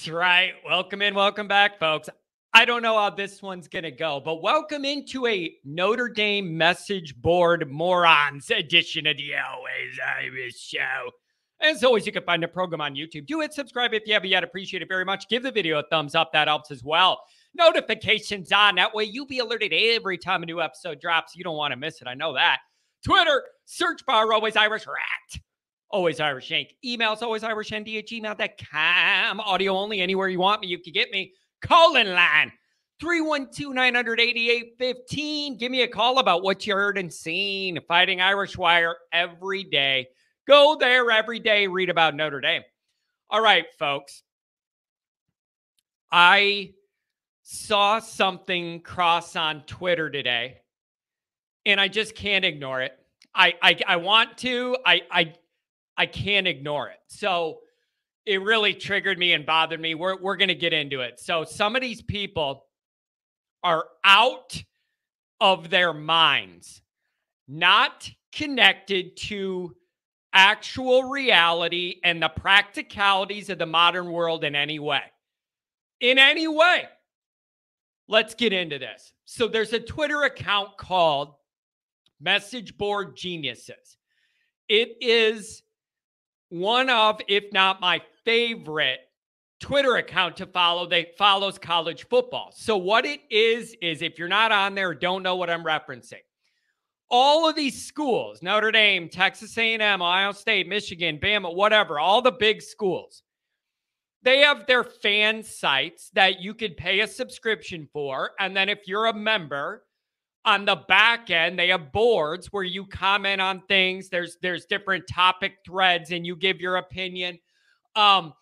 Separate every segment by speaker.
Speaker 1: That's right. Welcome in, welcome back, folks. I don't know how this one's going to go, but welcome into a Notre Dame message board morons edition of the Always Irish Show. As always, you can find the program on YouTube. Do it, subscribe if you haven't yet. Appreciate it very much. Give the video a thumbs up. That helps as well. Notifications on. That way you'll be alerted every time a new episode drops. You don't want to miss it. I know that. Twitter, search bar, always Irish rat. Always Irish Yank. Emails, always Irish ND at gmail.com. Audio only. Anywhere you want me, you can get me. Call in line 312 988 15. Give me a call about what you heard and seen. Fighting Irish Wire every day. Go there every day. Read about Notre Dame. All right, folks. I saw something cross on Twitter today, and I just can't ignore it. I I, I want to. I I I can't ignore it. So it really triggered me and bothered me. We're, we're to get into it. So some of these people are out of their minds, not connected to actual reality and the practicalities of the modern world in any way. In any way. Let's get into this. So there's a Twitter account called Message Board Geniuses. It is one of, if not my favorite Twitter account to follow that follows college football. So what it is is if you're not on there, don't know what I'm referencing. All of these schools, Notre Dame, Texas A&M, Ohio State, Michigan, Bama, whatever, all the big schools. They have their fan sites that you could pay a subscription for and then if you're a member, on the back end they have boards where you comment on things. There's there's different topic threads and you give your opinion. Um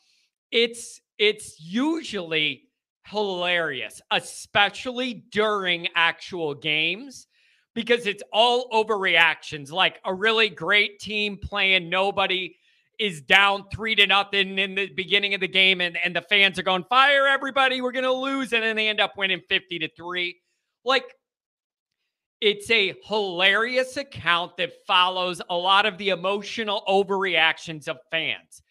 Speaker 1: it's it's usually hilarious especially during actual games because it's all overreactions. Like a really great team playing nobody is down three to nothing in the beginning of the game and, and the fans are going fire everybody we're gonna lose and then they end up winning 50 to 3 like it's a hilarious account that follows a lot of the emotional overreactions of fans.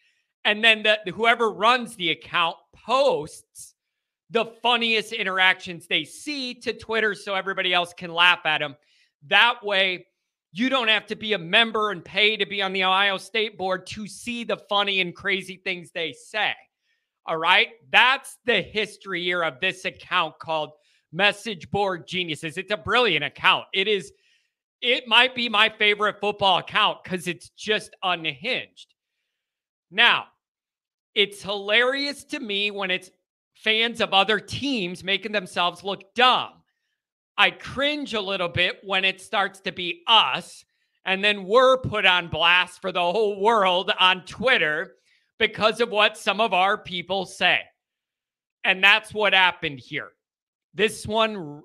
Speaker 1: And then the, whoever runs the account posts the funniest interactions they see to Twitter so everybody else can laugh at them. That way, you don't have to be a member and pay to be on the Ohio State board to see the funny and crazy things they say. All right. That's the history here of this account called message board geniuses. It's a brilliant account. It is, it might be my favorite football account because it's just unhinged. Now, it's hilarious to me when it's fans of other teams making themselves look dumb. I cringe a little bit when it starts to be us, and then we're put on blast for the whole world on Twitter because of what some of our people say. And that's what happened here. This one,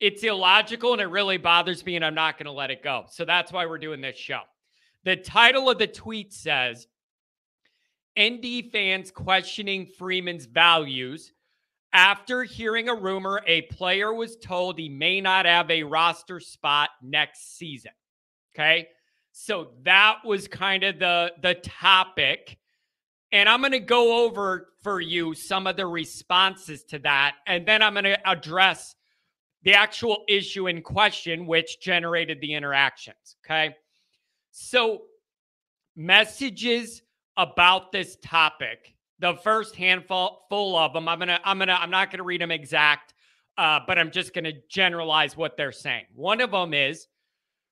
Speaker 1: it's illogical and it really bothers me, and I'm not going to let it go. So that's why we're doing this show. The title of the tweet says ND fans questioning Freeman's values after hearing a rumor a player was told he may not have a roster spot next season. Okay. So that was kind of the the topic and I'm going to go over for you some of the responses to that. And then I'm going to address the actual issue in question, which generated the interactions. Okay. So, messages about this topic, the first handful full of them, I'm going to, I'm going to, I'm not going to read them exact, uh, but I'm just going to generalize what they're saying. One of them is,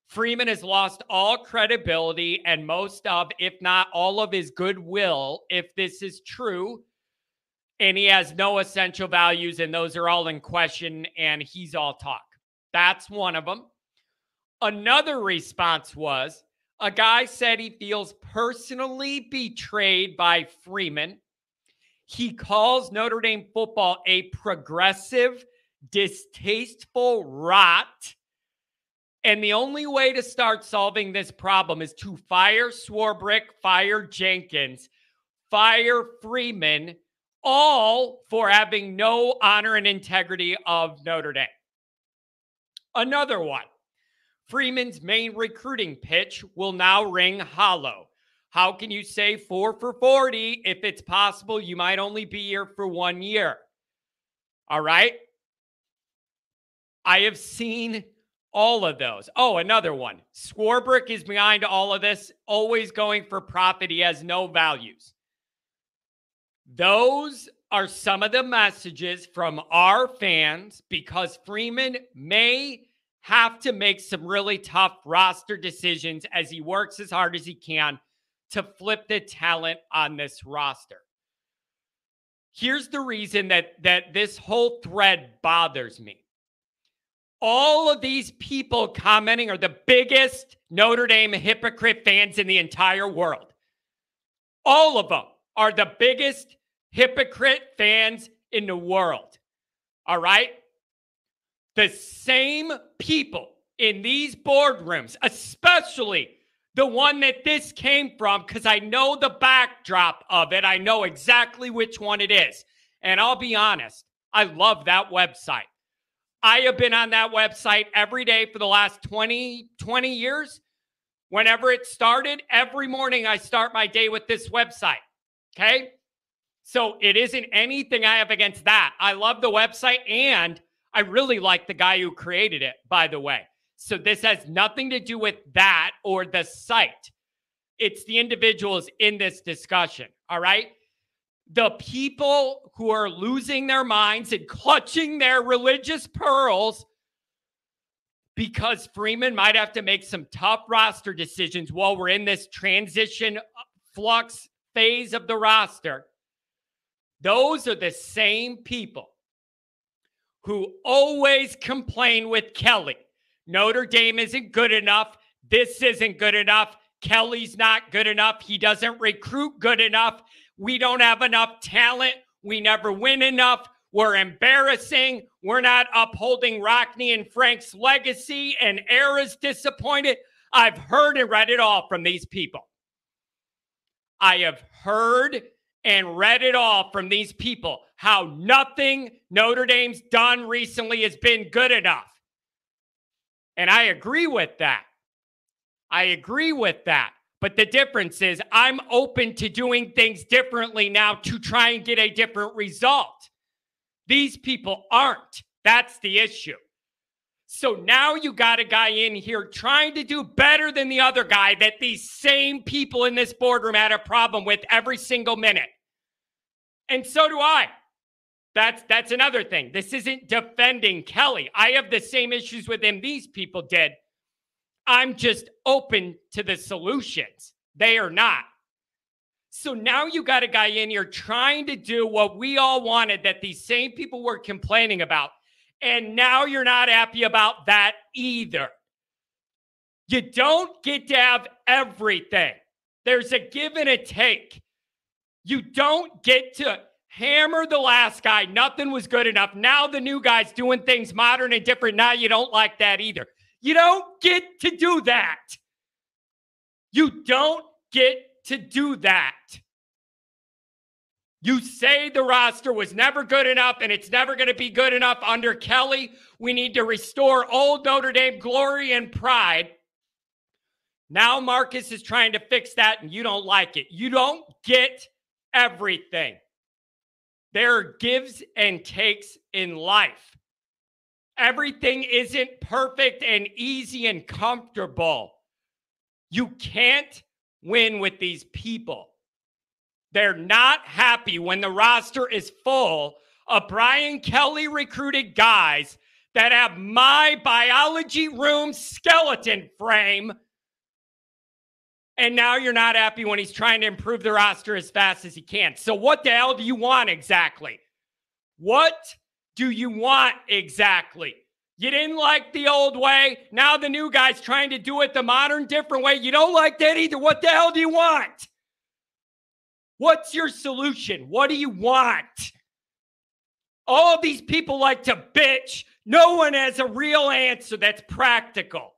Speaker 1: Freeman has lost all credibility and most of, if not all of his goodwill, if this is true. And he has no essential values, and those are all in question, and he's all talk. That's one of them. Another response was a guy said he feels personally betrayed by Freeman. He calls Notre Dame football a progressive, distasteful rot and the only way to start solving this problem is to fire Swarbrick, fire Jenkins, fire Freeman, all for having no honor and integrity of Notre Dame. Another one Freeman's main recruiting pitch will now ring hollow. How can you say four for 40 if it's possible you might only be here for one year? All right. I have seen all of those. Oh, another one. Swarbrick is behind all of this, always going for profit. He has no values. Those are some of the messages from our fans because Freeman may have to make some really tough roster decisions as he works as hard as he can to flip the talent on this roster. Here's the reason that that this whole thread bothers me. All of these people commenting are the biggest Notre Dame hypocrite fans in the entire world. All of them are the biggest hypocrite fans in the world. All right? The same people in these boardrooms, especially the one that this came from, because I know the backdrop of it. I know exactly which one it is. And I'll be honest, I love that website. I have been on that website every day for the last 20, 20 years. Whenever it started, every morning I start my day with this website. Okay. So it isn't anything I have against that. I love the website and I really like the guy who created it, by the way. So this has nothing to do with that or the site. It's the individuals in this discussion. All right. The people who are losing their minds and clutching their religious pearls because Freeman might have to make some tough roster decisions while we're in this transition flux phase of the roster. Those are the same people who always complain with Kelly. Notre Dame isn't good enough. This isn't good enough. Kelly's not good enough. He doesn't recruit good enough. We don't have enough talent. We never win enough. We're embarrassing. We're not upholding Rockne and Frank's legacy, and Ara's disappointed. I've heard and read it all from these people. I have heard and read it all from these people how nothing Notre Dame's done recently has been good enough. And I agree with that. I agree with that. But the difference is, I'm open to doing things differently now to try and get a different result. These people aren't. That's the issue. So now you got a guy in here trying to do better than the other guy that these same people in this boardroom had a problem with every single minute. And so do I. That's that's another thing. This isn't defending Kelly. I have the same issues with him these people did. I'm just open to the solutions. They are not. So now you got a guy in here trying to do what we all wanted that these same people were complaining about and now you're not happy about that either. You don't get to have everything, there's a give and a take. You don't get to hammer the last guy. Nothing was good enough. Now the new guy's doing things modern and different. Now you don't like that either. You don't get to do that. You don't get to do that. You say the roster was never good enough and it's never going to be good enough under Kelly. We need to restore old Notre Dame glory and pride. Now Marcus is trying to fix that and you don't like it. You don't get everything. There are gives and takes in life. Everything isn't perfect and easy and comfortable. You can't win with these people. They're not happy when the roster is full of Brian Kelly recruited guys that have my biology room skeleton frame. And now you're not happy when he's trying to improve the roster as fast as he can. So, what the hell do you want exactly? What do you want exactly? You didn't like the old way. Now the new guy's trying to do it the modern, different way. You don't like that either. What the hell do you want? What's your solution? What do you want? All these people like to bitch. No one has a real answer that's practical.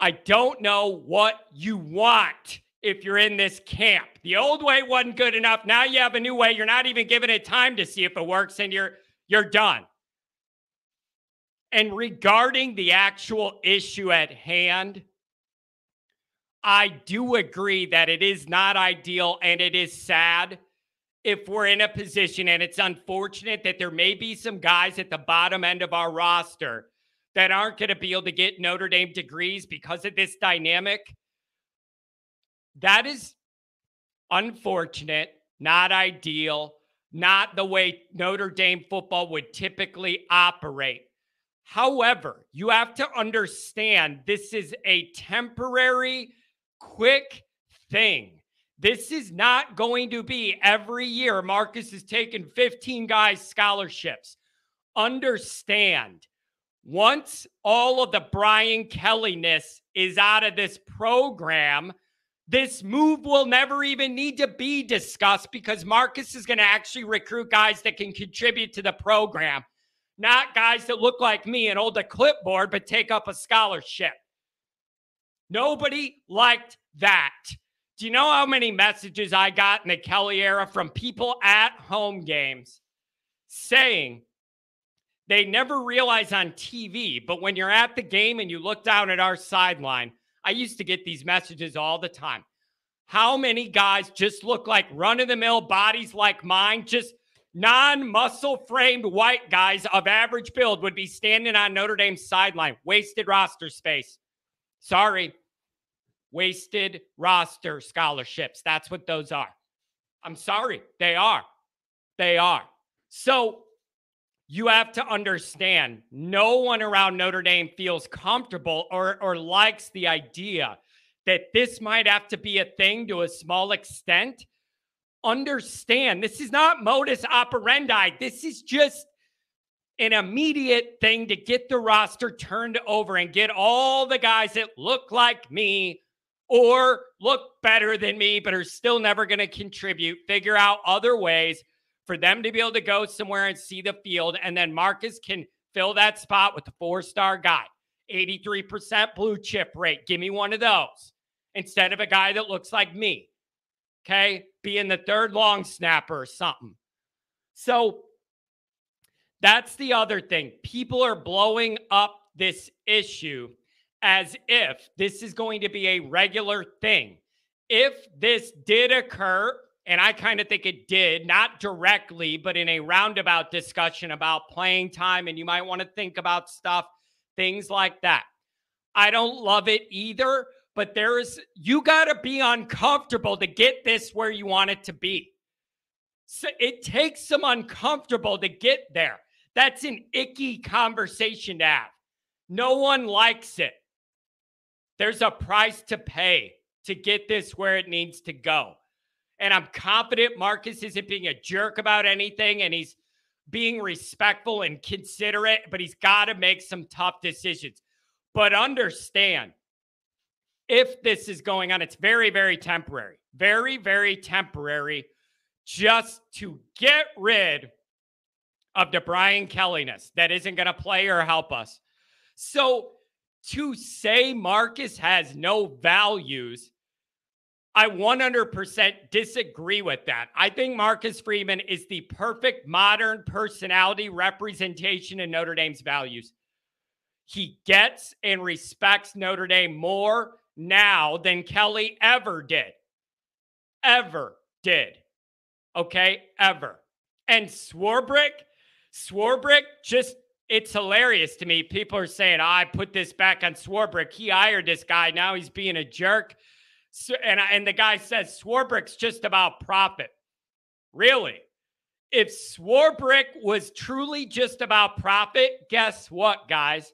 Speaker 1: I don't know what you want if you're in this camp. The old way wasn't good enough. Now you have a new way. You're not even giving it time to see if it works and you're you're done. And regarding the actual issue at hand, I do agree that it is not ideal and it is sad if we're in a position, and it's unfortunate that there may be some guys at the bottom end of our roster that aren't going to be able to get Notre Dame degrees because of this dynamic. That is unfortunate, not ideal, not the way Notre Dame football would typically operate. However, you have to understand this is a temporary, quick thing. This is not going to be every year. Marcus is taking 15 guys scholarships. Understand, once all of the Brian Kelly-ness is out of this program, this move will never even need to be discussed because Marcus is going to actually recruit guys that can contribute to the program, not guys that look like me and hold a clipboard but take up a scholarship. Nobody liked that. Do you know how many messages I got in the Kelly era from people at home games saying they never realize on TV, but when you're at the game and you look down at our sideline, I used to get these messages all the time. How many guys just look like run of the mill bodies like mine, just non muscle framed white guys of average build would be standing on Notre Dame's sideline, wasted roster space. Sorry, wasted roster scholarships. That's what those are. I'm sorry, they are. They are. So you have to understand no one around Notre Dame feels comfortable or, or likes the idea that this might have to be a thing to a small extent. Understand this is not modus operandi. This is just an immediate thing to get the roster turned over and get all the guys that look like me or look better than me, but are still never going to contribute, figure out other ways for them to be able to go somewhere and see the field. And then Marcus can fill that spot with a four star guy, 83% blue chip rate. Give me one of those instead of a guy that looks like me. Okay. Being the third long snapper or something. So that's the other thing. People are blowing up this issue as if this is going to be a regular thing. If this did occur, and I kind of think it did, not directly, but in a roundabout discussion about playing time, and you might want to think about stuff, things like that. I don't love it either, but there is, you got to be uncomfortable to get this where you want it to be. So it takes some uncomfortable to get there. That's an icky conversation to have. No one likes it. There's a price to pay to get this where it needs to go. And I'm confident Marcus isn't being a jerk about anything and he's being respectful and considerate, but he's got to make some tough decisions. But understand if this is going on, it's very, very temporary, very, very temporary just to get rid of the Brian Kelly-ness that isn't going to play or help us. So to say Marcus has no values, I 100% disagree with that. I think Marcus Freeman is the perfect modern personality representation in Notre Dame's values. He gets and respects Notre Dame more now than Kelly ever did. Ever did. Okay? Ever. And Swarbrick, Swarbrick just it's hilarious to me. People are saying, oh, I put this back on Swarbrick. He hired this guy. Now he's being a jerk. And, and the guy says Swarbrick's just about profit. Really? If Swarbrick was truly just about profit, guess what, guys?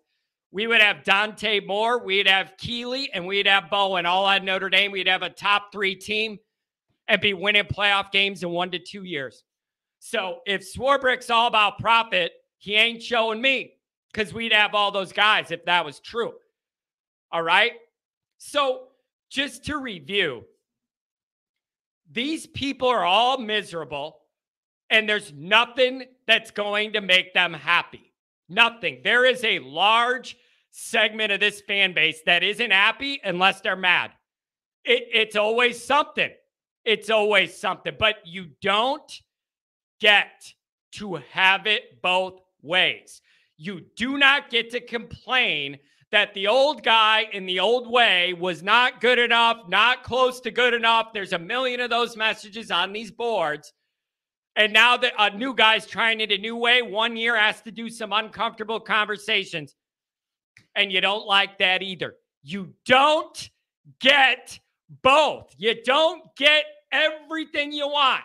Speaker 1: We would have Dante Moore, we'd have Keeley, and we'd have Bowen all at Notre Dame. We'd have a top three team and be winning playoff games in one to two years. So if Swarbrick's all about profit, he ain't showing me because we'd have all those guys if that was true. All right. So, just to review, these people are all miserable, and there's nothing that's going to make them happy. Nothing. There is a large segment of this fan base that isn't happy unless they're mad. It, it's always something. It's always something, but you don't get to have it both ways. You do not get to complain that the old guy in the old way was not good enough, not close to good enough. There's a million of those messages on these boards. And now that a new guy's trying it a new way, one year has to do some uncomfortable conversations. And you don't like that either. You don't get both. You don't get everything you want.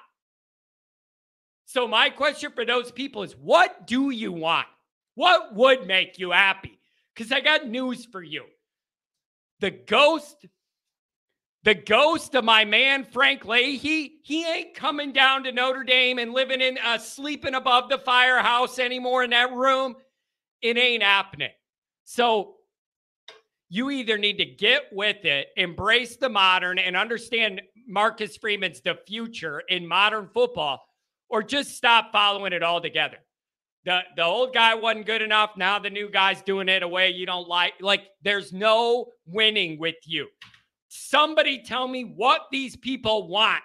Speaker 1: So, my question for those people is what do you want? What would make you happy? Because I got news for you. The ghost, the ghost of my man Frank Leahy, he ain't coming down to Notre Dame and living in uh, sleeping above the firehouse anymore in that room. It ain't happening. So you either need to get with it, embrace the modern, and understand Marcus Freeman's the future in modern football, or just stop following it altogether. The, the old guy wasn't good enough. Now the new guy's doing it a way you don't like. Like, there's no winning with you. Somebody tell me what these people want.